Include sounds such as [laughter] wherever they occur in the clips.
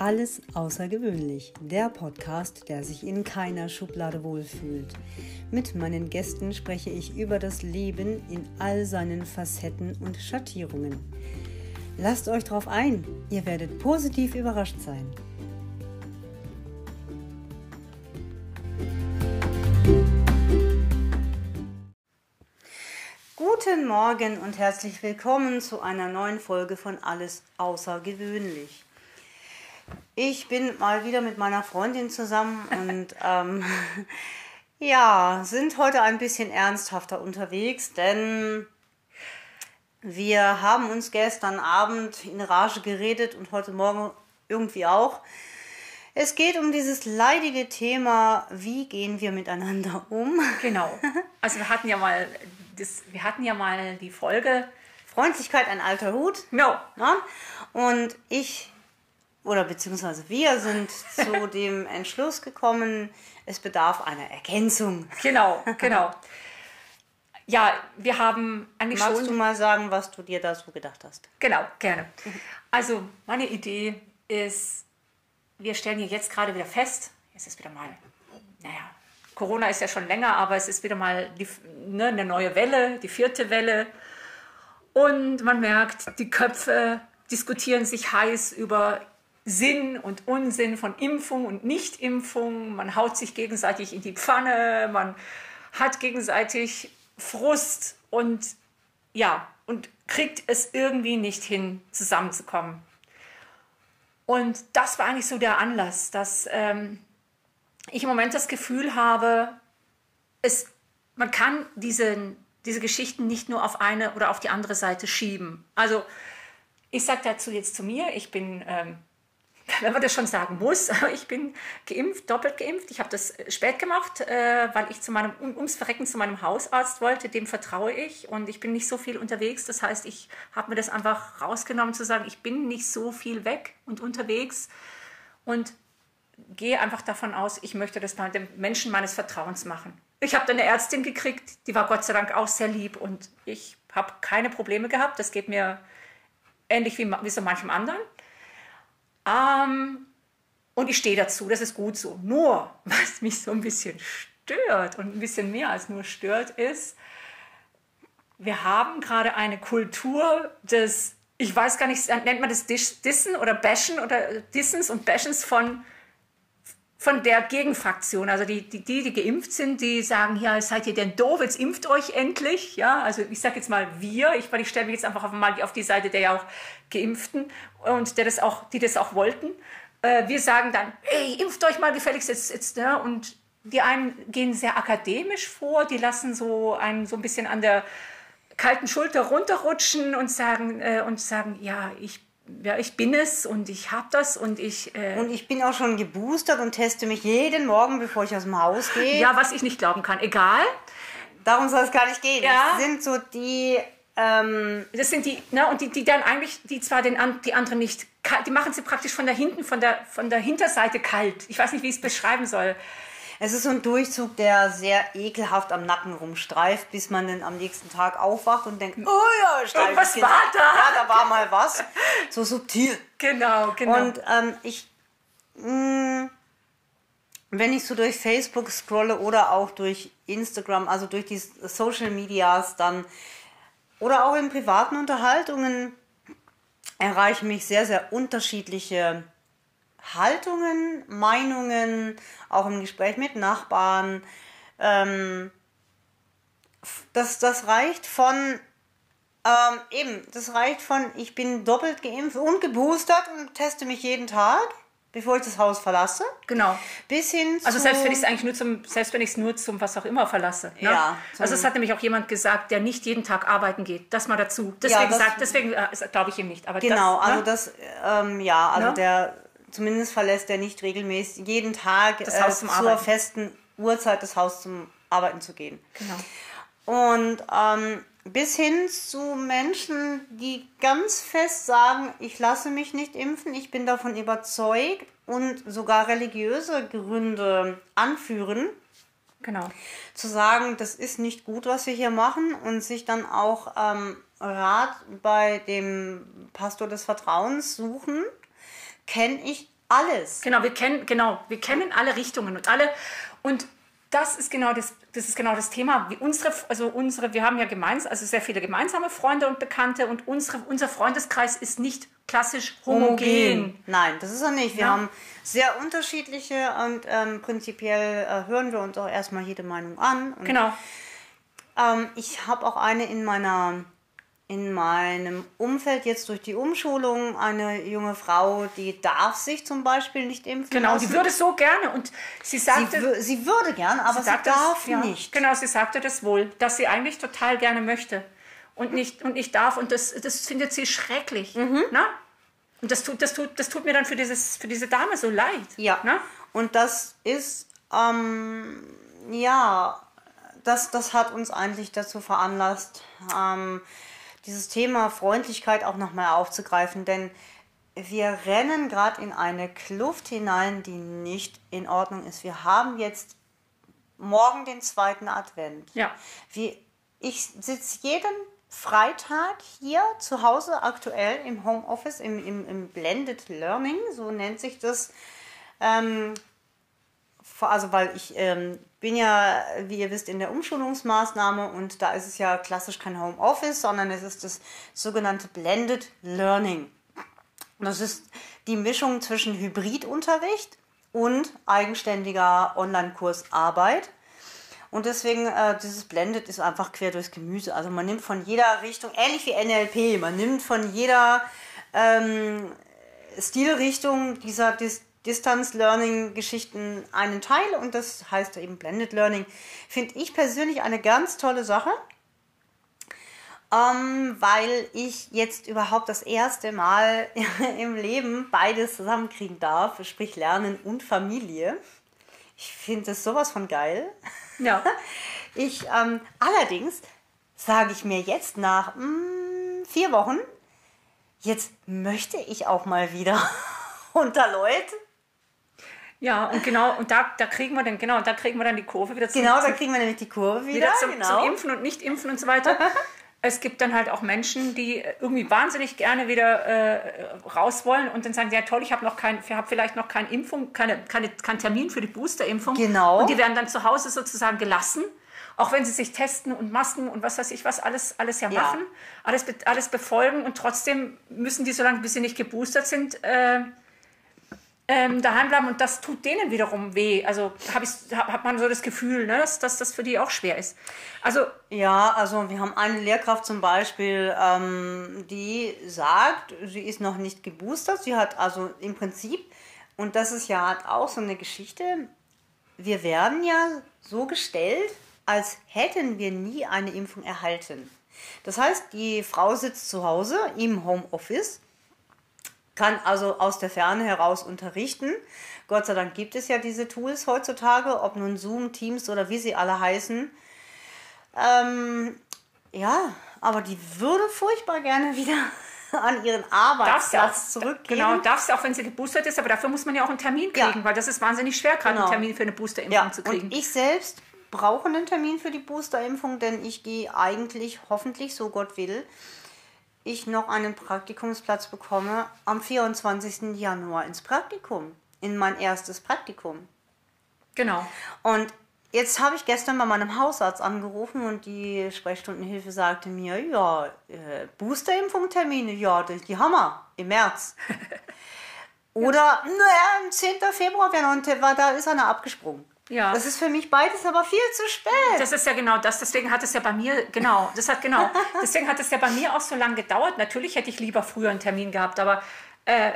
Alles außergewöhnlich, der Podcast, der sich in keiner Schublade wohlfühlt. Mit meinen Gästen spreche ich über das Leben in all seinen Facetten und Schattierungen. Lasst euch drauf ein, ihr werdet positiv überrascht sein. Guten Morgen und herzlich willkommen zu einer neuen Folge von Alles Außergewöhnlich. Ich bin mal wieder mit meiner Freundin zusammen und [laughs] ähm, [laughs] ja, sind heute ein bisschen ernsthafter unterwegs, denn wir haben uns gestern Abend in Rage geredet und heute Morgen irgendwie auch. Es geht um dieses leidige Thema, wie gehen wir miteinander um? [laughs] Genau. Also wir hatten ja mal, das, wir hatten ja mal die Folge Freundlichkeit ein alter Hut. No. Ja? Und ich oder beziehungsweise wir sind zu [laughs] dem Entschluss gekommen, es bedarf einer Ergänzung. Genau, genau. Ja, wir haben eigentlich Magst schon... du mal sagen, was du dir da so gedacht hast? Genau, gerne. Also meine Idee ist, wir stellen hier jetzt gerade wieder fest, es ist wieder mal, naja, Corona ist ja schon länger, aber es ist wieder mal die, ne, eine neue Welle, die vierte Welle. Und man merkt, die Köpfe diskutieren sich heiß über Sinn und Unsinn von Impfung und Nichtimpfung. Man haut sich gegenseitig in die Pfanne, man hat gegenseitig Frust und ja, und kriegt es irgendwie nicht hin, zusammenzukommen. Und das war eigentlich so der Anlass, dass ähm, ich im Moment das Gefühl habe, es, man kann diesen, diese Geschichten nicht nur auf eine oder auf die andere Seite schieben. Also ich sage dazu jetzt zu mir, ich bin ähm, wenn man das schon sagen muss, [laughs] ich bin geimpft, doppelt geimpft. Ich habe das spät gemacht, äh, weil ich zu meinem, ums Verrecken zu meinem Hausarzt wollte. Dem vertraue ich und ich bin nicht so viel unterwegs. Das heißt, ich habe mir das einfach rausgenommen zu sagen, ich bin nicht so viel weg und unterwegs und gehe einfach davon aus, ich möchte das bei den Menschen meines Vertrauens machen. Ich habe dann eine Ärztin gekriegt, die war Gott sei Dank auch sehr lieb und ich habe keine Probleme gehabt. Das geht mir ähnlich wie, wie so manchem anderen. Ähm, und ich stehe dazu, das ist gut so. Nur, [laughs] was mich so ein bisschen stört und ein bisschen mehr als nur stört, ist, wir haben gerade eine Kultur des, ich weiß gar nicht, nennt man das Dissen oder Bashen oder Dissens und Bashens von, von der Gegenfraktion. Also die, die, die, die geimpft sind, die sagen, ja, seid ihr denn doof, jetzt impft euch endlich. Ja, also ich sage jetzt mal wir, ich, ich stelle mich jetzt einfach mal auf die Seite der ja auch Geimpften und der das auch, die das auch wollten. Äh, wir sagen dann, ey, impft euch mal gefälligst jetzt, jetzt ne? und die einen gehen sehr akademisch vor, die lassen so einen so ein bisschen an der kalten Schulter runterrutschen und sagen, äh, und sagen ja, ich, ja, ich bin es und ich habe das und ich... Äh und ich bin auch schon geboostert und teste mich jeden Morgen, bevor ich aus dem Haus gehe. Ja, was ich nicht glauben kann. Egal. Darum soll es gar nicht gehen. Ja. Das sind so die ähm, das sind die, ne, und die, die dann eigentlich, die zwar den, die anderen nicht, die machen sie praktisch von der hinten, von der, von der Hinterseite kalt. Ich weiß nicht, wie ich es beschreiben soll. Es ist so ein Durchzug, der sehr ekelhaft am Nacken rumstreift, bis man dann am nächsten Tag aufwacht und denkt, oh ja, was war da? Ja, da war mal was. So subtil. Genau, genau. Und ähm, ich, mh, mm, wenn ich so durch Facebook scrolle oder auch durch Instagram, also durch die Social Medias, dann oder auch in privaten Unterhaltungen erreichen mich sehr, sehr unterschiedliche Haltungen, Meinungen, auch im Gespräch mit Nachbarn. Ähm, das, das reicht von ähm, eben, das reicht von ich bin doppelt geimpft und geboostert und teste mich jeden Tag bevor ich das Haus verlasse. Genau. Bis hin Also selbst wenn ich es eigentlich nur zum, selbst wenn ich es nur zum was auch immer verlasse. Ne? Ja. Also es hat nämlich auch jemand gesagt, der nicht jeden Tag arbeiten geht. Das mal dazu. Deswegen ja, sagt, deswegen äh, glaube ich ihm nicht. Aber genau, das, also ne? das, ähm, ja, also ne? der zumindest verlässt er nicht regelmäßig jeden Tag das Haus äh, zum zur festen Uhrzeit das Haus zum Arbeiten zu gehen. Genau. Und ähm, bis hin zu Menschen, die ganz fest sagen, ich lasse mich nicht impfen, ich bin davon überzeugt und sogar religiöse Gründe anführen. Genau. Zu sagen, das ist nicht gut, was wir hier machen und sich dann auch ähm, Rat bei dem Pastor des Vertrauens suchen, kenne ich alles. Genau, wir kennen, genau, wir kennen alle Richtungen und alle. Und das ist genau das, das ist genau das Thema. Wie unsere, also unsere, wir haben ja gemeinsam, also sehr viele gemeinsame Freunde und Bekannte und unsere, unser Freundeskreis ist nicht klassisch homogen. Nein, das ist er nicht. Wir Ja. haben sehr unterschiedliche und ähm, prinzipiell äh, hören wir uns auch erstmal jede Meinung an. Und, Genau. ähm, ich habe auch eine in meiner in meinem Umfeld jetzt durch die Umschulung eine junge Frau, die darf sich zum Beispiel nicht impfen Genau, lassen. die würde so gerne und sie sie, sagte, wü- sie würde gern, aber sie, sagte darf ja, nicht. Genau, sie sagte das wohl, dass sie eigentlich total gerne möchte und nicht, und nicht darf. Und das, das findet sie schrecklich. Mhm. Na? Und das tut, das, tut, das tut mir dann für, dieses, für diese Dame so leid. Ja. Na? Und das ist, ähm, ja, das, das hat uns eigentlich dazu veranlasst, ähm, dieses Thema Freundlichkeit auch nochmal aufzugreifen, denn wir rennen gerade in eine Kluft hinein, die nicht in Ordnung ist. Wir haben jetzt morgen den zweiten Advent. Ja. Wie, ich sitze jeden Freitag hier zu Hause aktuell im Homeoffice, im, im, im Blended Learning, so nennt sich das. Ähm, also weil ich ähm, bin ja, wie ihr wisst, in der Umschulungsmaßnahme und da ist es ja klassisch kein Homeoffice, sondern es ist das sogenannte Blended Learning. Das ist die Mischung zwischen Hybridunterricht und eigenständiger Online-Kursarbeit. Und deswegen, äh, dieses Blended ist einfach quer durchs Gemüse. Also man nimmt von jeder Richtung, ähnlich wie NLP, man nimmt von jeder ähm, Stilrichtung dieser Dis Distance Learning Geschichten einen Teil und das heißt eben Blended Learning. Finde ich persönlich eine ganz tolle Sache ähm, weil ich jetzt überhaupt das erste Mal [laughs] im Leben beides zusammenkriegen darf, sprich Lernen und Familie. Ich finde das sowas von geil. Ja. [laughs] Ich ähm, allerdings sage ich mir jetzt nach mm, vier Wochen, jetzt möchte ich auch mal wieder [laughs] unter Leute. Ja, und genau, und da, da kriegen wir dann, genau, da kriegen wir dann die Kurve wieder zum, Genau, da kriegen wir nämlich die Kurve wieder. wieder zum, genau. zum Impfen und Nicht-Impfen und so weiter. [laughs] Es gibt dann halt auch Menschen, die irgendwie wahnsinnig gerne wieder äh, raus wollen und dann sagen, ja toll, ich habe noch kein, habe vielleicht noch keine Impfung, keine, keine, keinen Termin für die Boosterimpfung. Genau. Und die werden dann zu Hause sozusagen gelassen, auch wenn sie sich testen und Masken und was weiß ich was alles, alles ja Ja. machen, alles, alles befolgen und trotzdem müssen die, solange bis sie nicht geboostert sind, äh, ähm, daheim bleiben und das tut denen wiederum weh. Also hab ich, hab, hat man so das Gefühl, ne, dass, dass das für die auch schwer ist. Also Ja, also wir haben eine Lehrkraft zum Beispiel, ähm, die sagt, sie ist noch nicht geboostert. Sie hat also im Prinzip, und das ist ja halt auch so eine Geschichte, wir werden ja so gestellt, als hätten wir nie eine Impfung erhalten. Das heißt, die Frau sitzt zu Hause im Homeoffice, kann also aus der Ferne heraus unterrichten. Gott sei Dank gibt es ja diese Tools heutzutage, ob nun Zoom, Teams oder wie sie alle heißen. Ähm, ja, aber die würde furchtbar gerne wieder [laughs] an ihren ja auch, Arbeitsplatz zurückgehen. genau, darfst ja auch, wenn sie geboostert ist, aber dafür muss man ja auch einen Termin Ja. kriegen, weil das ist wahnsinnig schwer, gerade Genau. einen Termin für eine Boosterimpfung Ja, zu kriegen. und ich selbst brauche einen Termin für die Boosterimpfung, denn ich gehe eigentlich, hoffentlich, so Gott will, ich noch einen Praktikumsplatz bekomme am 24. Januar ins Praktikum, in mein erstes Praktikum. genau. Und jetzt habe ich gestern bei meinem Hausarzt angerufen und die Sprechstundenhilfe sagte mir, ja, äh, Boosterimpfung-Termine, ja, die, die haben wir im März. [laughs] Oder, naja, am 10. Februar wäre noch ein Termin, da ist einer abgesprungen. Ja. Das ist für mich beides aber viel zu spät. Das ist ja genau das, deswegen hat es ja bei mir, genau, das hat genau, [laughs] deswegen hat es ja bei mir auch so lange gedauert. Natürlich hätte ich lieber früher einen Termin gehabt, aber äh,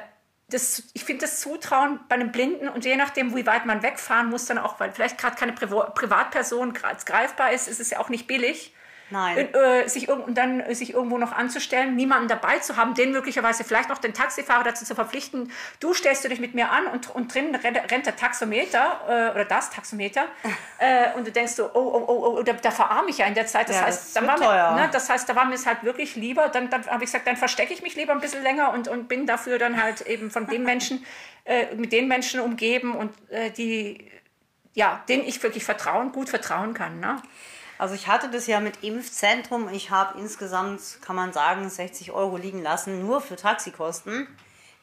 das, ich finde das Zutrauen bei einem Blinden und je nachdem, wie weit man wegfahren muss, dann auch, weil vielleicht gerade keine Privatperson greifbar ist, ist es ja auch nicht billig. Nein. Äh, sich irgend, und dann äh, sich irgendwo noch anzustellen, niemanden dabei zu haben, den möglicherweise vielleicht noch den Taxifahrer dazu zu verpflichten, du stellst du dich mit mir an und, und drin rennt, der Taxometer äh, oder das Taxometer [laughs] äh, und du denkst so, oh, oh, oh, oh da, da verarme ich ja in der Zeit. Das Ja, heißt, das war mir, teuer. ne, das heißt, da war mir es halt wirklich lieber, dann, dann habe ich gesagt, dann verstecke ich mich lieber ein bisschen länger und, und bin dafür dann halt eben von den Menschen, [laughs] äh, mit den Menschen umgeben und äh, die, ja, denen ich wirklich vertrauen, gut vertrauen kann. Ne? Also ich hatte das ja mit Impfzentrum. Ich habe insgesamt, kann man sagen, 60 Euro liegen lassen, nur für Taxikosten.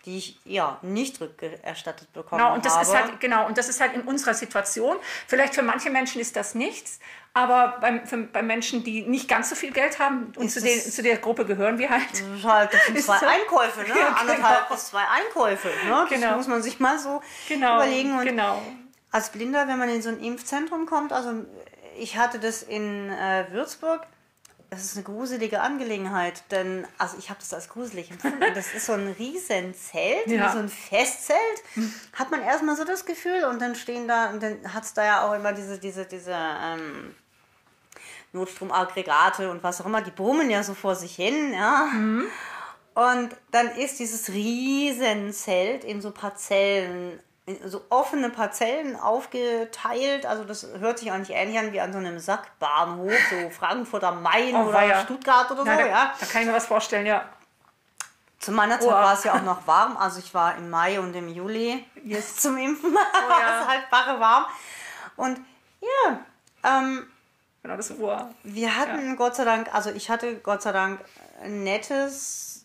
die ich ja nicht rückerstattet bekommen Genau, und das habe. ist halt, genau, und das ist halt in unserer Situation. Vielleicht für manche Menschen ist das nichts, aber beim, für, bei Menschen, die nicht ganz so viel Geld haben, und Ist zu, den, zu der Gruppe gehören wir halt. Das ist halt, das sind Ist zwei so. Einkäufe, ne? [laughs] Ja, genau. Anderthalb bis zwei Einkäufe. Ne? Das Genau. muss man sich mal so Genau, überlegen. Und genau. als Blinder, wenn man in so ein Impfzentrum kommt, also ich hatte das in äh, Würzburg, das ist eine gruselige Angelegenheit, denn also ich habe das als gruselig empfunden. [laughs] Das ist so ein riesen Zelt, Ja. so ein Festzelt. Hat man erstmal so das Gefühl und dann stehen da, und dann hat es da ja auch immer diese, diese, diese ähm, Notstromaggregate und was auch immer, die brummen ja so vor sich hin, ja. Und dann ist dieses Riesenzelt in so Parzellen, so offene Parzellen aufgeteilt. Also das hört sich eigentlich ähnlich an wie an so einem Sackbahnhof, so Frankfurt am Main Oh, oder weia. Stuttgart oder so, Na, da, ja. da kann ich mir was vorstellen, ja. Zu meiner Zeit Wow. war es ja auch noch warm. Also ich war im Mai und im Juli jetzt [laughs] zum Impfen, war Oh ja. es [laughs] halt bache warm. Und ja, ähm, Genau, das war. wir hatten Gott sei Dank, also ich hatte Gott sei Dank ein nettes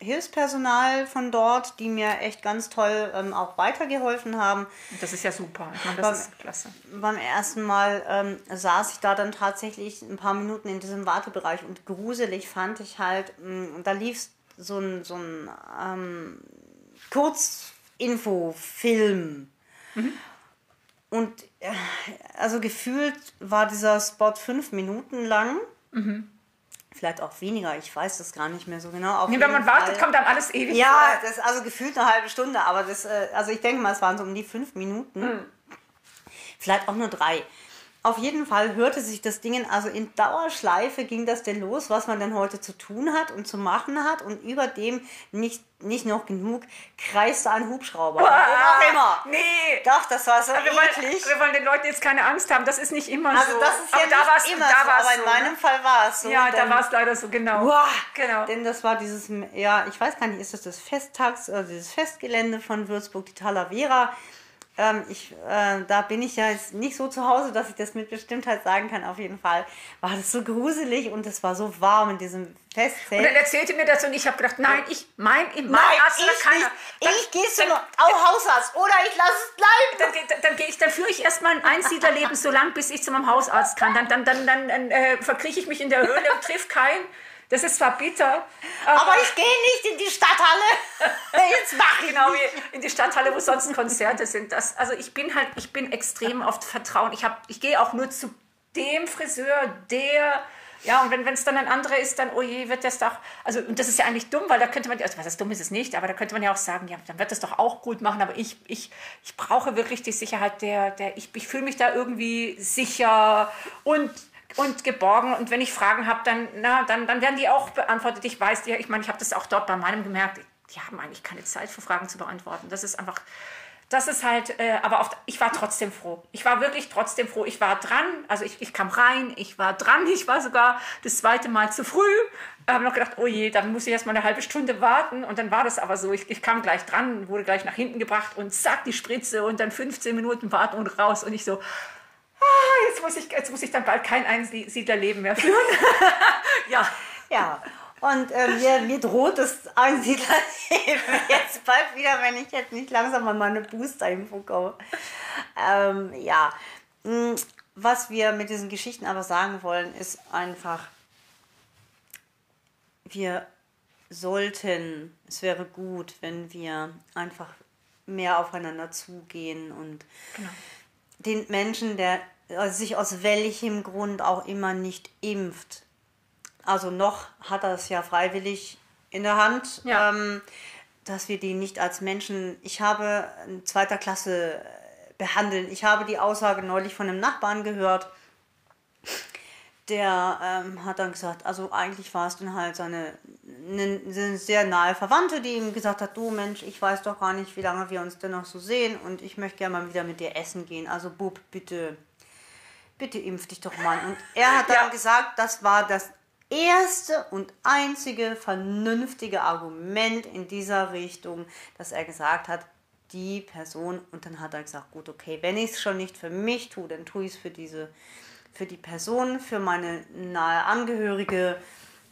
Hilfspersonal von dort, die mir echt ganz toll ähm, auch weitergeholfen haben. Das ist ja super. Ich meine, Beim- das ist klasse. Beim ersten Mal ähm, saß ich da dann tatsächlich ein paar Minuten in diesem Wartebereich und gruselig fand ich halt, mh, da lief so ein, so ein ähm, Kurzinfo-Film. Und äh, also gefühlt war dieser Spot fünf Minuten lang. Vielleicht auch weniger, ich weiß das gar nicht mehr so genau. Auf Nee, wenn man jeden wartet, Fall- kommt dann alles ewig ja, das ist also gefühlt eine halbe Stunde, aber das, äh, also ich denke mal, es waren so um die fünf Minuten. Hm. Vielleicht auch nur drei. Auf jeden Fall hörte sich das Ding, also in Dauerschleife ging das denn los, was man denn heute zu tun hat und zu machen hat. Und über dem nicht, nicht noch genug kreiste ein Hubschrauber. Warum auch immer. Nee. Doch, das war so Wir wollen, eklig. wir wollen den Leuten jetzt keine Angst haben. Das ist nicht immer Also so. das ist aber ja da nicht war's, immer da so, war's aber in so, meinem ne? Fall war es so. Ja, da war es leider so, genau. Wow. Genau. Denn das war dieses, ja, ich weiß gar nicht, ist das das Festtags, also dieses Festgelände von Würzburg, die Talavera. Ähm, ich, äh, da bin ich ja jetzt nicht so zu Hause, dass ich das mit Bestimmtheit sagen kann. Auf jeden Fall war das so gruselig und es war so warm in diesem Und dann Festzelt. erzählte mir das und ich habe gedacht, nein, ich, mein, mein Nein, Arzt ich keiner. nicht. Dann- Ich gehe zu dann- einem Au- Hausarzt oder ich lasse es bleiben. dann, dann, dann, gehe ich, dann führe ich erst mein Einsiedlerleben so lang, bis ich zu meinem Hausarzt kann. Dann, dann, dann, dann, dann äh, verkrieche ich mich in der Höhle und triff keinen. Das ist zwar bitter, Aber ich gehe nicht in die Stadthalle. [laughs] Genau wie in die Stadthalle, wo sonst Konzerte sind. Das, also ich bin halt, ich bin extrem oft Vertrauen. Ich, ich gehe auch nur zu dem Friseur, der. Ja, und wenn es dann ein anderer ist, dann, oh je, wird das doch. Also, und das ist ja eigentlich dumm, weil da könnte man, also was ist dumm ist es nicht, aber da könnte man ja auch sagen, ja, dann wird das doch auch gut machen. Aber ich, ich, ich brauche wirklich die Sicherheit der, der ich, ich fühle mich da irgendwie sicher und und geborgen. Und wenn ich Fragen habe, dann, na, dann, dann werden die auch beantwortet. Ich weiß, die, ich meine, ich habe das auch dort bei meinem gemerkt. Die haben eigentlich keine Zeit für Fragen zu beantworten. Das ist einfach, das ist halt, äh, aber oft, ich war trotzdem froh. Ich war wirklich trotzdem froh. Ich war dran, also ich, ich kam rein, ich war dran, [laughs] ich war sogar das zweite Mal zu früh. habe noch gedacht, oh je, dann muss ich erst mal eine halbe Stunde warten. Und dann war das aber so. Ich, ich kam gleich dran, wurde gleich nach hinten gebracht und zack, die Spritze und dann 15 Minuten warten und raus. Und ich so, ah, jetzt muss ich, jetzt muss ich dann bald kein Einsiedlerleben mehr führen. [laughs] ja. Ja, und äh, mir, mir droht das Einsiedlerleben [laughs] jetzt bald wieder, wenn ich jetzt nicht langsam an meine Booster-Impfung komme. Ähm, ja, Mm, was wir mit diesen Geschichten aber sagen wollen, ist einfach, wir sollten, es wäre gut, wenn wir einfach mehr aufeinander zugehen und den Menschen, der äh, sich aus welchem Grund auch immer nicht impft, also noch hat er es ja freiwillig in der Hand, Ja. ähm, dass wir die nicht als Menschen, ich habe in zweiter Klasse äh, behandeln. Ich habe die Aussage neulich von einem Nachbarn gehört, der ähm, hat dann gesagt, also eigentlich war es dann halt seine eine, eine sehr nahe Verwandte, die ihm gesagt hat, du Mensch, ich weiß doch gar nicht, wie lange wir uns denn noch so sehen und ich möchte gerne mal wieder mit dir essen gehen. Also Bub, bitte, bitte impf dich doch mal. Und er hat dann Ja. gesagt, das war das erste und einzige vernünftige Argument in dieser Richtung, dass er gesagt hat, die Person, und dann hat er gesagt, gut, okay, wenn ich es schon nicht für mich tue, dann tue ich es für diese, für die Person, für meine nahe Angehörige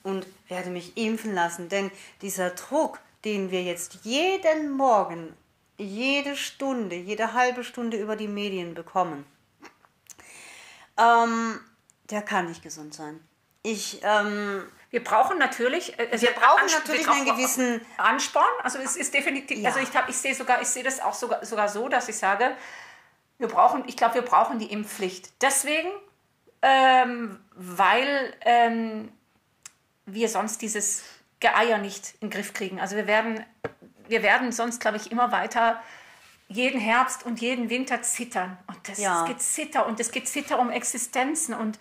und werde mich impfen lassen. Denn dieser Druck, den wir jetzt jeden Morgen, jede Stunde, jede halbe Stunde über die Medien bekommen, ähm, der kann nicht gesund sein. Ich, ähm, wir brauchen natürlich, äh, wir brauchen natürlich einen gewissen Ansporn. Also es ist definitiv, ja. also ich, hab, ich sehe sogar, ich sehe das auch sogar, sogar so, dass ich sage, wir brauchen, ich glaube, wir brauchen die Impfpflicht. Deswegen, ähm, weil ähm, wir sonst dieses Geeier nicht in den Griff kriegen. Also wir werden, wir werden sonst, glaube ich, immer weiter jeden Herbst und jeden Winter zittern. Und das, ja. das Gezitter und es geht Zitter um Existenzen und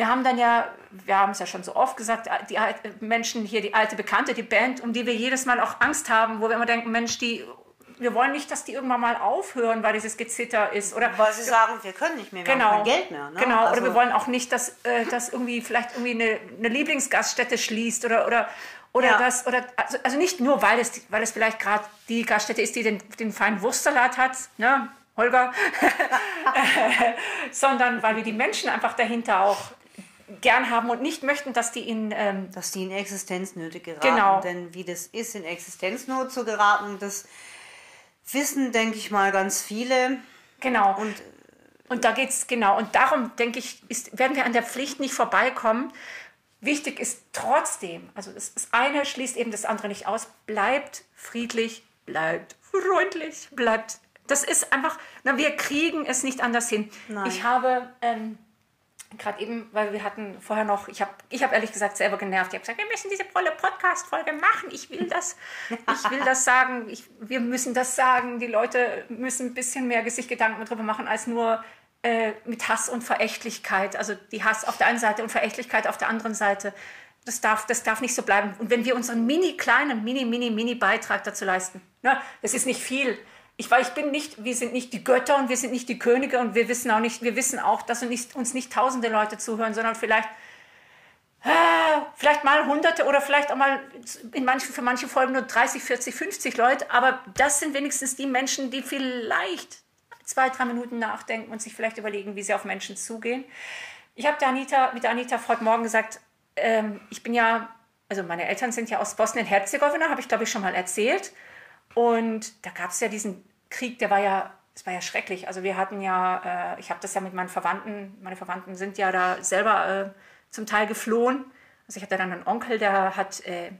wir haben dann ja, wir haben es ja schon so oft gesagt, die Menschen hier, die alte Bekannte, die Band, um die wir jedes Mal auch Angst haben, wo wir immer denken, Mensch, die, wir wollen nicht, dass die irgendwann mal aufhören, weil dieses Gezitter ist. Oder weil sie sagen, wir können nicht mehr, wir genau, haben kein Geld mehr. Ne? Genau, also oder wir wollen auch nicht, dass, äh, dass irgendwie vielleicht irgendwie eine, eine Lieblingsgaststätte schließt oder, oder, oder ja. das, oder, also, also nicht nur, weil es, weil es vielleicht gerade die Gaststätte ist, die den, den feinen Wurstsalat hat, ne? Holger, [laughs] [laughs] sondern weil wir die Menschen einfach dahinter auch gern haben und nicht möchten, dass die in... Ähm, dass die in Existenznöte geraten. Genau. Denn wie das ist, in Existenznot zu geraten, das wissen, denke ich mal, ganz viele. Genau. Und, und da geht es, genau. Und darum, denke ich, ist, werden wir an der Pflicht nicht vorbeikommen. Wichtig ist trotzdem, also das, das eine schließt eben das andere nicht aus, bleibt friedlich, bleibt freundlich, bleibt... Das ist einfach, na, wir kriegen es nicht anders hin. Nein. Ich habe... Ähm, gerade eben, weil wir hatten vorher noch, ich habe ich hab ehrlich gesagt selber genervt. Ich habe gesagt, wir müssen diese volle Podcast-Folge machen. Ich will das, ich will das sagen. Ich, wir müssen das sagen. Die Leute müssen ein bisschen mehr sich Gedanken darüber machen, als nur äh, mit Hass und Verächtlichkeit. Also die Hass auf der einen Seite und Verächtlichkeit auf der anderen Seite. Das darf, das darf nicht so bleiben. Und wenn wir unseren mini kleinen, mini, mini, mini Beitrag dazu leisten, ne, das ist nicht viel, ich, weil ich bin nicht, wir sind nicht die Götter und wir sind nicht die Könige und wir wissen auch nicht, wir wissen auch, dass uns nicht tausende Leute zuhören, sondern vielleicht, äh, vielleicht mal hunderte oder vielleicht auch mal in manchen, für manche Folgen nur 30, 40, 50 Leute. Aber das sind wenigstens die Menschen, die vielleicht zwei, drei Minuten nachdenken und sich vielleicht überlegen, wie sie auf Menschen zugehen. Ich habe Anita, mit der Anita heute Morgen gesagt, ähm, ich bin ja, also meine Eltern sind ja aus Bosnien-Herzegowina, habe ich glaube ich schon mal erzählt. Und da gab es ja diesen Krieg, der war ja, es war ja schrecklich. Also wir hatten ja, äh, ich habe das ja mit meinen Verwandten, meine Verwandten sind ja da selber äh, zum Teil geflohen. Also ich hatte dann einen Onkel, der hat äh,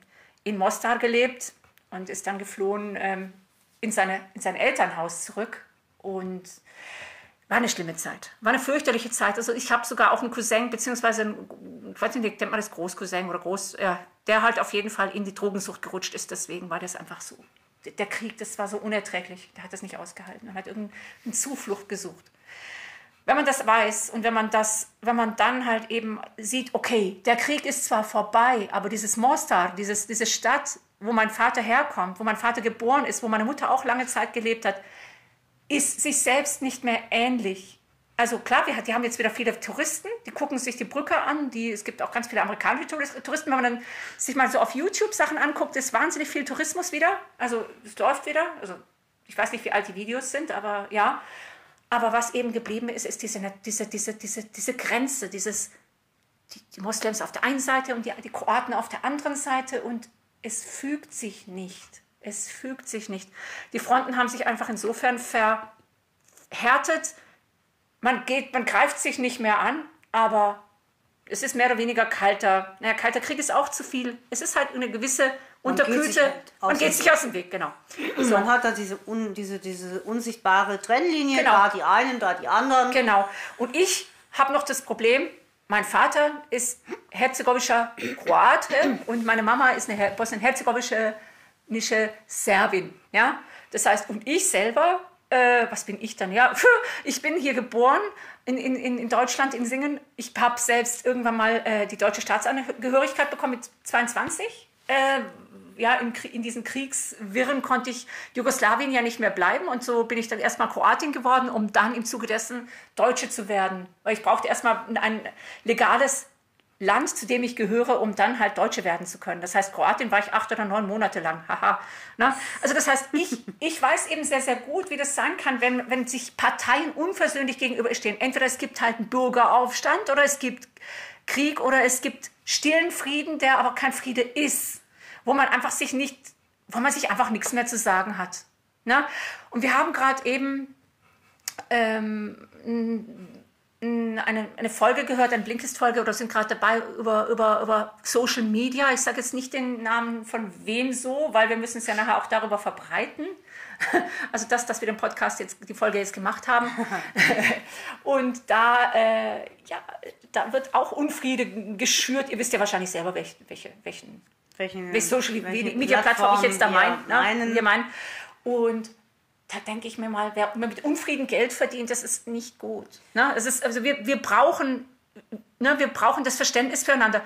in Mostar gelebt und ist dann geflohen ähm, in, seine, in sein Elternhaus zurück. Und war eine schlimme Zeit, war eine fürchterliche Zeit. Also ich habe sogar auch einen Cousin, beziehungsweise, einen, ich weiß nicht, nennt man das Großcousin oder Groß, ja, der halt auf jeden Fall in die Drogensucht gerutscht ist. Deswegen war das einfach so der Krieg, das war so unerträglich. Der hat das nicht ausgehalten und hat irgendeine Zuflucht gesucht. Wenn man das weiß und wenn man das, wenn man dann halt eben sieht, okay, der Krieg ist zwar vorbei, aber dieses Mostar, dieses, diese Stadt, wo mein Vater herkommt, wo mein Vater geboren ist, wo meine Mutter auch lange Zeit gelebt hat, ist sich selbst nicht mehr ähnlich also klar, wir, die haben jetzt wieder viele Touristen, die gucken sich die Brücke an. Die, es gibt auch ganz viele amerikanische Touristen. Wenn man dann sich mal so auf YouTube Sachen anguckt, ist wahnsinnig viel Tourismus wieder. Also es läuft wieder. Also ich weiß nicht, wie alt die Videos sind, aber ja. Aber was eben geblieben ist, ist diese, diese, diese, diese, diese Grenze, dieses, die, die Moslems auf der einen Seite und die, die Kroaten auf der anderen Seite. Und es fügt sich nicht. Es fügt sich nicht. Die Fronten haben sich einfach insofern verhärtet, man geht, man greift sich nicht mehr an, aber es ist mehr oder weniger kalter. Naja, kalter Krieg ist auch zu viel. Es ist halt eine gewisse unterkühlte. Halt man geht sich aus dem Weg, genau. So. Man hat da diese, un, diese, diese unsichtbare Trennlinie, genau. da die einen, da die anderen. Genau. Und ich habe noch das Problem, mein Vater ist herzegowischer Kroate und meine Mama ist eine bosnien-herzegowische Serbin. Ja? Das heißt, und ich selber äh, was bin ich dann? Ja, [laughs] ich bin hier geboren in, in, in Deutschland, in Singen. Ich habe selbst irgendwann mal äh, die deutsche Staatsangehörigkeit bekommen mit 22. Äh, ja, in, in, diesen Kriegswirren konnte ich Jugoslawien ja nicht mehr bleiben und so bin ich dann erstmal Kroatin geworden, um dann im Zuge dessen Deutsche zu werden. Weil ich brauchte erstmal ein legales Land, zu dem ich gehöre, um dann halt Deutsche werden zu können. Das heißt, Kroatien war ich acht oder neun Monate lang. [laughs] Haha. Na? Also das heißt, ich, ich weiß eben sehr, sehr gut, wie das sein kann, wenn, wenn sich Parteien unversöhnlich gegenüberstehen. Entweder es gibt halt einen Bürgeraufstand oder es gibt Krieg oder es gibt stillen Frieden, der aber kein Friede ist, wo man einfach sich nicht wo man sich einfach nichts mehr zu sagen hat. Ne? Und wir haben gerade eben ähm, eine, eine Folge gehört, eine Blinkist-Folge oder sind gerade dabei über, über, über Social Media. Ich sage jetzt nicht den Namen von wem so, weil wir müssen es ja nachher auch darüber verbreiten. [laughs] Also das, dass wir den Podcast jetzt, die Folge jetzt gemacht haben. [laughs] Und da, äh, ja, da wird auch Unfriede geschürt. Ihr wisst ja wahrscheinlich selber, welche, welche, welchen, welchen, welche Social Media Plattform ich jetzt da mein, ne, wir meinen. Und da denke ich mir mal, wer mit Unfrieden Geld verdient, das ist nicht gut. Ne? Es ist, also wir, wir, brauchen, ne, wir brauchen das Verständnis füreinander.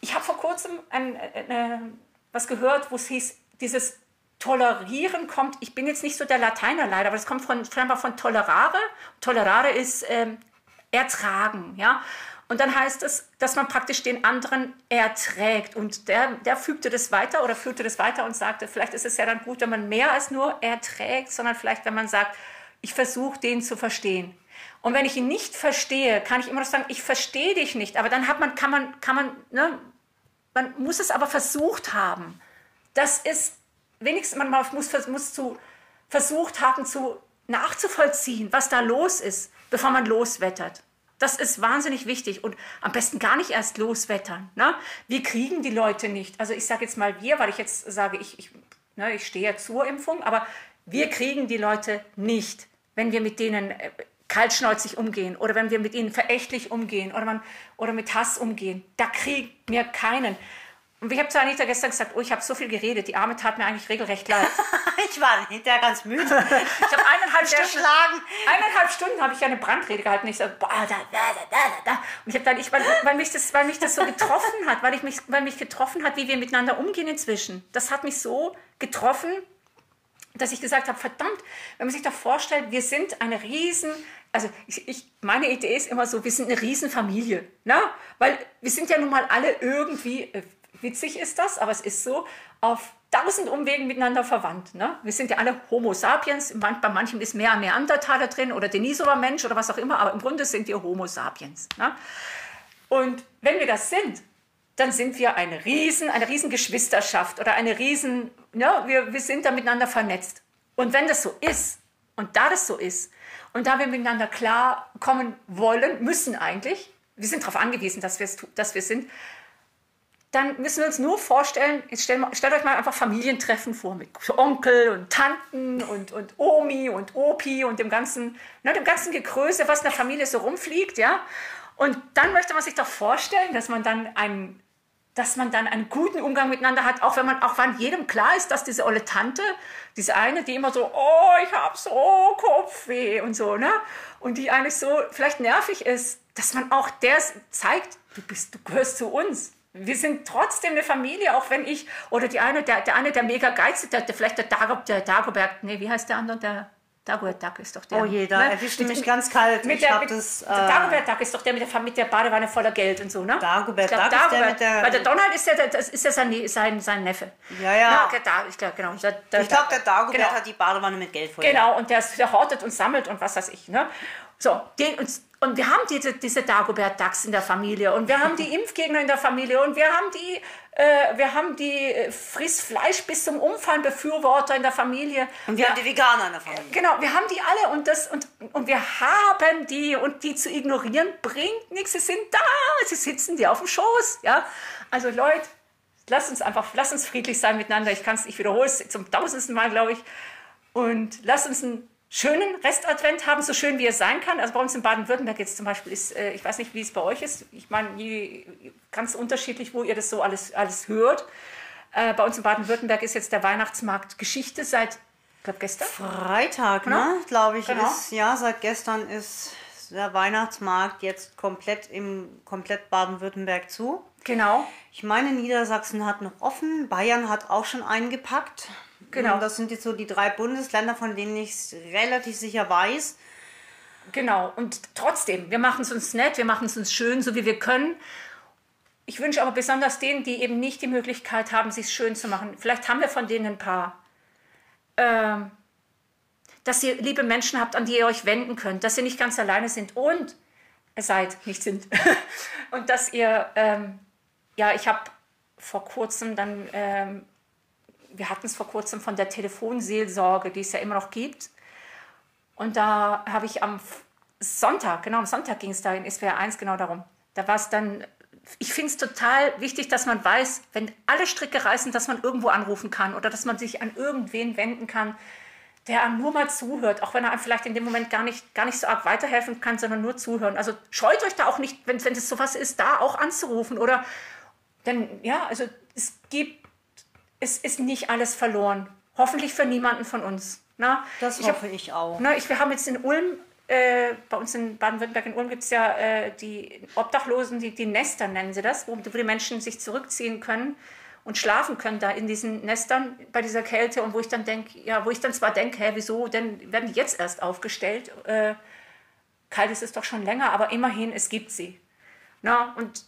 Ich habe vor kurzem ein, eine, was gehört, wo es hieß, dieses Tolerieren kommt, ich bin jetzt nicht so der Lateiner leider, aber das kommt von, von tolerare. Tolerare ist ähm, ertragen, ja. Und dann heißt es, dass man praktisch den anderen erträgt. Und der, der fügte das weiter oder führte das weiter und sagte, vielleicht ist es ja dann gut, wenn man mehr als nur erträgt, sondern vielleicht, wenn man sagt, ich versuche, den zu verstehen. Und wenn ich ihn nicht verstehe, kann ich immer noch sagen, ich verstehe dich nicht. Aber dann hat man, kann man, kann man, ne, man muss es aber versucht haben. Das ist wenigstens, man muss, muss zu, versucht haben, zu nachzuvollziehen, was da los ist, bevor man loswettert. Das ist wahnsinnig wichtig und am besten gar nicht erst loswettern. Ne? Wir kriegen die Leute nicht. Also ich sage jetzt mal wir, weil ich jetzt sage, ich, ich, ne, ich stehe zur Impfung, aber wir kriegen die Leute nicht, wenn wir mit denen äh, kaltschnäuzig umgehen oder wenn wir mit ihnen verächtlich umgehen oder, man, oder mit Hass umgehen. Da kriegen wir keinen. Und ich habe zu Anita gestern gesagt, oh, ich habe so viel geredet, die Arme tat mir eigentlich regelrecht leid. [laughs] ich war hinterher ganz müde. ich habe eineinhalb Stunden, eineinhalb Stunden habe ich eine Brandrede gehalten. Ich so, boah, da, da, da, da, da. Und ich habe dann, ich, weil, weil, mich das, weil mich das so getroffen hat, weil, ich mich, weil mich getroffen hat, wie wir miteinander umgehen inzwischen. Das hat mich so getroffen, dass ich gesagt habe, verdammt, wenn man sich doch vorstellt, wir sind eine riesen, also ich, ich, meine Idee ist immer so, wir sind eine Riesenfamilie, ne? weil wir sind ja nun mal alle irgendwie, äh, Witzig ist das, aber es ist so, auf tausend Umwegen miteinander verwandt. Ne? Wir sind ja alle Homo sapiens, bei manchen ist mehr Neandertaler drin oder Denisower Mensch oder was auch immer, aber im Grunde sind wir Homo sapiens. Ne? Und wenn wir das sind, dann sind wir eine riesen, eine riesen Geschwisterschaft oder eine riesen, ne? wir, wir sind da miteinander vernetzt. Und wenn das so ist, und da das so ist, und da wir miteinander klar kommen wollen, müssen eigentlich, wir sind darauf angewiesen, dass dass wir sind, dann müssen wir uns nur vorstellen, jetzt stellt, stellt euch mal einfach Familientreffen vor mit Onkel und Tanten und, und Omi und Opi und dem ganzen, ne, dem ganzen Gekröse, was in der Familie so rumfliegt, ja. Und dann möchte man sich doch vorstellen, dass man dann einen, dass man dann einen guten Umgang miteinander hat, auch wenn man, auch wenn jedem klar ist, dass diese olle Tante, diese eine, die immer so, oh, ich hab so Kopfweh und so, ne? Und die eigentlich so vielleicht nervig ist, dass man auch der zeigt, du bist, du gehörst zu uns wir sind trotzdem eine Familie, auch wenn ich, oder die eine, der, der eine, der mega geizig, der, der vielleicht der, Dagob, der Dagobert, nee, wie heißt der andere, der Dagobert Duck ist doch der. Oh je, da ne? erwischt mich ganz kalt. Mit der, mit, das, äh, Dagobert Duck ist doch der mit der, mit der Badewanne voller Geld und so, ne? Dagobert Duck ist der mit der... Weil der Donald ist ja, das ist ja sein, sein, sein Neffe. Ja, ja. ja da, ich glaube, genau. Der, der, ich glaube, der Dagobert genau. hat die Badewanne mit Geld voll. Genau, und der, der hortet und sammelt und was weiß ich, ne? So, den, und, und wir haben diese, diese Dagobert Ducks in der Familie und wir haben die Impfgegner in der Familie und wir haben die, äh, wir haben die äh, friss Fleisch bis zum Umfallen Befürworter in der Familie. Und wir ja, haben die Veganer in der Familie. Genau, wir haben die alle und, das, und, und wir haben die und die zu ignorieren bringt nichts. Sie sind da, sie sitzen dir auf dem Schoß. Ja? Also Leute, lasst uns einfach, lasst uns friedlich sein miteinander. Ich kann es, ich wiederhole es zum tausendsten Mal, glaube ich. Und lasst uns ein schönen Restadvent haben, so schön wie es sein kann. Also bei uns in Baden-Württemberg jetzt zum Beispiel ist, äh, ich weiß nicht, wie es bei euch ist, ich meine, ganz unterschiedlich, wo ihr das so alles, alles hört. Äh, bei uns in Baden-Württemberg ist jetzt der Weihnachtsmarkt Geschichte seit, ich glaube, gestern? Freitag, genau. ne? Glaube ich, genau. ist, ja, seit gestern ist der Weihnachtsmarkt jetzt komplett im komplett Baden-Württemberg zu. Genau. Ich meine, Niedersachsen hat noch offen, Bayern hat auch schon eingepackt. Genau. Das sind jetzt so die drei Bundesländer, von denen ich es relativ sicher weiß. Genau. Und trotzdem, wir machen es uns nett, wir machen es uns schön, so wie wir können. Ich wünsche aber besonders denen, die eben nicht die Möglichkeit haben, sich schön zu machen. Vielleicht haben wir von denen ein paar. Äh, dass ihr liebe Menschen habt, an die ihr euch wenden könnt, dass ihr nicht ganz alleine sind und seid, nicht sind. [laughs] und dass ihr, ähm, ja, ich habe vor kurzem dann ähm, wir hatten es vor kurzem von der Telefonseelsorge, die es ja immer noch gibt. Und da habe ich am Sonntag, genau am Sonntag ging es da in SWR 1 genau darum. Da war es dann, ich finde es total wichtig, dass man weiß, wenn alle Stricke reißen, dass man irgendwo anrufen kann oder dass man sich an irgendwen wenden kann, der einem nur mal zuhört, auch wenn er einem vielleicht in dem Moment gar nicht, gar nicht so arg weiterhelfen kann, sondern nur zuhören. Also scheut euch da auch nicht, wenn, das sowas ist, da auch anzurufen oder denn ja, also es gibt, es ist nicht alles verloren. Hoffentlich für niemanden von uns. Na, das ich hoffe hab, ich auch. Na, ich, wir haben jetzt in Ulm, äh, bei uns in Baden-Württemberg in Ulm gibt es ja äh, die Obdachlosen, die, die Nester nennen sie das, wo, wo die Menschen sich zurückziehen können und schlafen können da in diesen Nestern bei dieser Kälte und wo ich dann denke, ja, wo ich dann zwar denke, hä, wieso denn werden die jetzt erst aufgestellt? Äh, kalt ist es doch schon länger, aber immerhin, es gibt sie. Na, und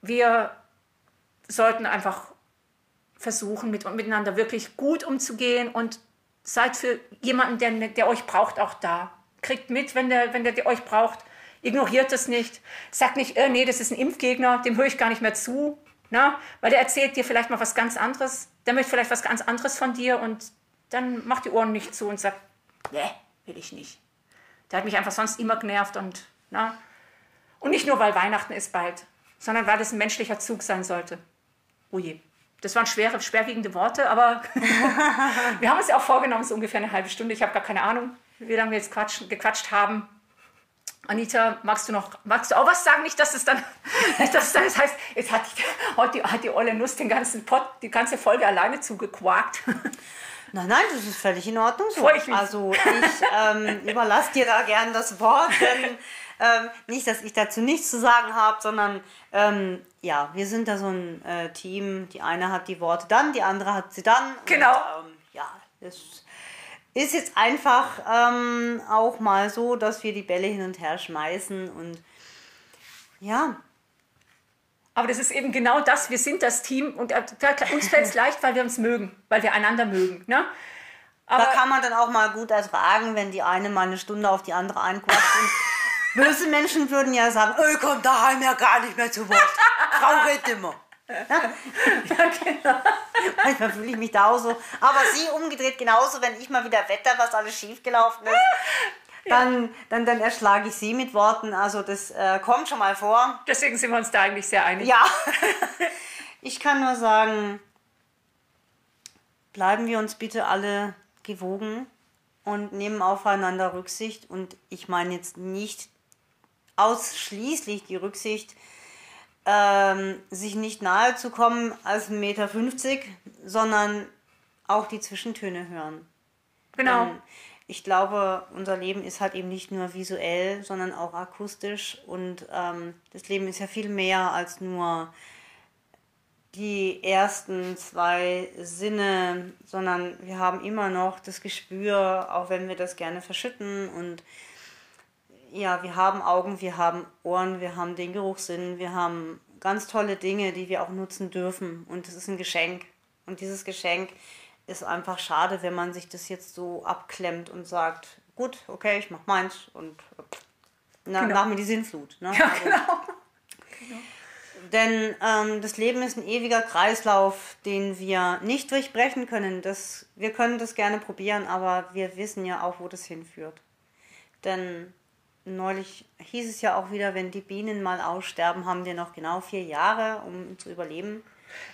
wir sollten einfach versuchen, mit, miteinander wirklich gut umzugehen und seid für jemanden, der, der euch braucht, auch da. Kriegt mit, wenn der, wenn der, euch braucht. Ignoriert das nicht. Sagt nicht, äh, nee, das ist ein Impfgegner, dem höre ich gar nicht mehr zu. Na? Weil der erzählt dir vielleicht mal was ganz anderes. Der möchte vielleicht was ganz anderes von dir und dann macht die Ohren nicht zu und sagt, nee, will ich nicht. Der hat mich einfach sonst immer genervt und, na? Und nicht nur, weil Weihnachten ist bald, sondern weil es ein menschlicher Zug sein sollte. Oh je. Das waren schwere, schwerwiegende Worte, aber [laughs] wir haben uns ja auch vorgenommen, so ungefähr eine halbe Stunde. Ich habe gar keine Ahnung, wie lange wir jetzt gequatscht haben. Anita, magst du noch, magst du auch was sagen? Nicht, dass es dann, [laughs] nicht, dass es dann das heißt, jetzt hat die, heute hat die Olle Nuss den ganzen Pott, die ganze Folge alleine zugequakt. [laughs] Nein, nein, das ist völlig in Ordnung so. Ich also ich ähm, überlasse dir da gern das Wort, denn ähm, nicht, dass ich dazu nichts zu sagen habe, sondern ähm, ja, wir sind da so ein äh, Team. Die eine hat die Worte dann, die andere hat sie dann. Genau. Und, ähm, ja, das ist jetzt einfach ähm, auch mal so, dass wir die Bälle hin und her schmeißen und ja. Aber das ist eben genau das, wir sind das Team und äh, uns fällt es [laughs] leicht, weil wir uns mögen, weil wir einander mögen. Ne? Aber da kann man dann auch mal gut ertragen, wenn die eine mal eine Stunde auf die andere einquatscht. Böse Menschen würden ja sagen, oh, kommt daheim ja gar nicht mehr zu Wort. Frau redet immer. Ja? ja, genau. Manchmal fühle ich mich da auch so. Aber sie umgedreht genauso, wenn ich mal wieder wetter, was alles schiefgelaufen ist. Dann, dann, dann erschlage ich sie mit Worten. Also das äh, kommt schon mal vor. Deswegen sind wir uns da eigentlich sehr einig. Ja. [laughs] Ich kann nur sagen, bleiben wir uns bitte alle gewogen und nehmen aufeinander Rücksicht. Und ich meine jetzt nicht ausschließlich die Rücksicht, ähm, sich nicht nahe zu kommen als 1,50 Meter, sondern auch die Zwischentöne hören. Genau. Denn ich glaube, unser Leben ist halt eben nicht nur visuell, sondern auch akustisch. Und ähm, das Leben ist ja viel mehr als nur die ersten zwei Sinne, sondern wir haben immer noch das Gespür, auch wenn wir das gerne verschütten und ja, wir haben Augen, wir haben Ohren, wir haben den Geruchssinn, wir haben ganz tolle Dinge, die wir auch nutzen dürfen. Und das ist ein Geschenk. Und dieses Geschenk ist einfach schade, wenn man sich das jetzt so abklemmt und sagt, gut, okay, ich mach meins und na, genau. mach mir die Sinnflut. Ne? Ja, also, genau. genau. [laughs] Denn ähm, das Leben ist ein ewiger Kreislauf, den wir nicht durchbrechen können. Das, wir können das gerne probieren, aber wir wissen ja auch, wo das hinführt. Denn neulich hieß es ja auch wieder, wenn die Bienen mal aussterben, haben wir noch genau vier Jahre, um zu überleben.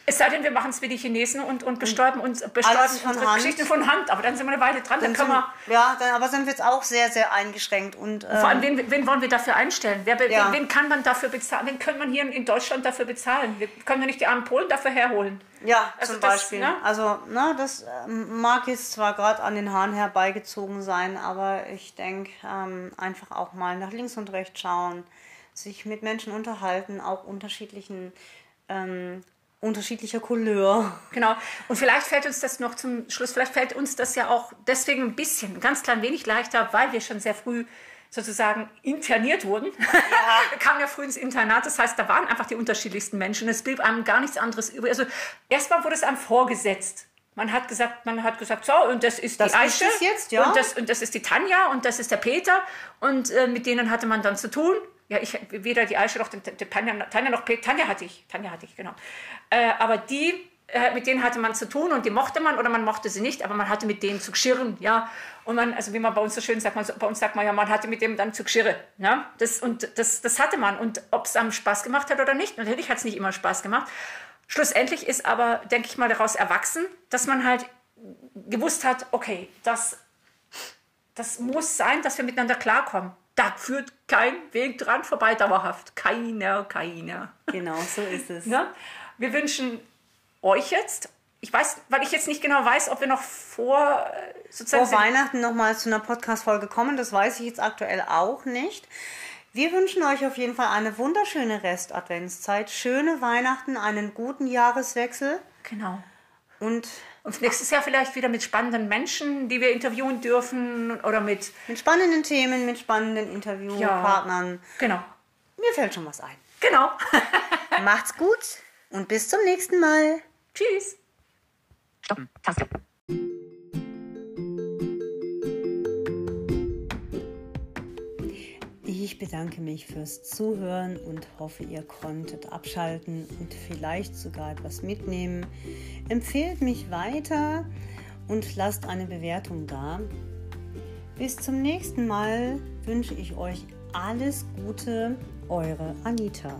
Es sei denn, wir machen es wie die Chinesen und, und bestäuben uns bestäuben unsere Hand. Geschichte von Hand. Aber dann sind wir eine Weile dran. Dann, dann können wir, ja, dann, aber sind wir jetzt auch sehr, sehr eingeschränkt. Und, ähm, Vor allem, wen, wen, wollen wir dafür einstellen? Wer, ja. wen, wen, kann man dafür bezahlen? Wen können man hier in Deutschland dafür bezahlen? Wir können wir nicht die armen Polen dafür herholen? Ja, also zum das, Beispiel. Ne? Also, ne, das ähm, mag jetzt zwar gerade an den Haaren herbeigezogen sein, aber ich denke, ähm, einfach auch mal nach links und rechts schauen, sich mit Menschen unterhalten, auch unterschiedlichen ähm, unterschiedlicher Couleur. Genau. Und vielleicht fällt uns das noch zum Schluss, vielleicht fällt uns das ja auch deswegen ein bisschen, ein ganz klein wenig leichter, weil wir schon sehr früh sozusagen interniert wurden. Ja. wir [laughs] kamen ja früh ins Internat, das heißt, da waren einfach die unterschiedlichsten Menschen. Es blieb einem gar nichts anderes übrig. Also erstmal wurde es einem vorgesetzt. Man hat gesagt, man hat gesagt, so, und das ist das die Aische. jetzt, ja. Und das, und das ist die Tanja und das ist der Peter. Und äh, mit denen hatte man dann zu tun. Ja, ich weder die Aische noch die, die Tanja, Tanja noch Peter. Tanja hatte ich, Tanja hatte ich, genau. Äh, aber die äh, mit denen hatte man zu tun und die mochte man oder man mochte sie nicht, aber man hatte mit denen zu geschirren, ja. Und man, also wie man bei uns so schön sagt, man, bei uns sagt man ja, man hatte mit dem dann zu geschirre, ja. Das, und das, das hatte man. Und ob es einem Spaß gemacht hat oder nicht, natürlich hat es nicht immer Spaß gemacht. Schlussendlich ist aber, denke ich mal, daraus erwachsen, dass man halt gewusst hat, okay, das, das muss sein, dass wir miteinander klarkommen. Da führt kein Weg dran vorbei, dauerhaft. Keiner, keiner. Genau, so ist es. Ja? Wir wünschen euch jetzt, ich weiß, weil ich jetzt nicht genau weiß, ob wir noch vor äh, sozusagen. Vor Weihnachten nochmal zu einer Podcast-Folge kommen, das weiß ich jetzt aktuell auch nicht. Wir wünschen euch auf jeden Fall eine wunderschöne Rest-Adventszeit, schöne Weihnachten, einen guten Jahreswechsel. Genau. Und Und nächstes Jahr vielleicht wieder mit spannenden Menschen, die wir interviewen dürfen oder mit. mit spannenden Themen, mit spannenden Interviewpartnern. Genau. Mir fällt schon was ein. Genau. [laughs] [laughs] Macht's gut und bis zum nächsten Mal. Tschüss. Stoppen. Taste. Ich bedanke mich fürs Zuhören und hoffe, ihr konntet abschalten und vielleicht sogar etwas mitnehmen. Empfehlt mich weiter und lasst eine Bewertung da. Bis zum nächsten Mal wünsche ich euch alles Gute, eure Anita.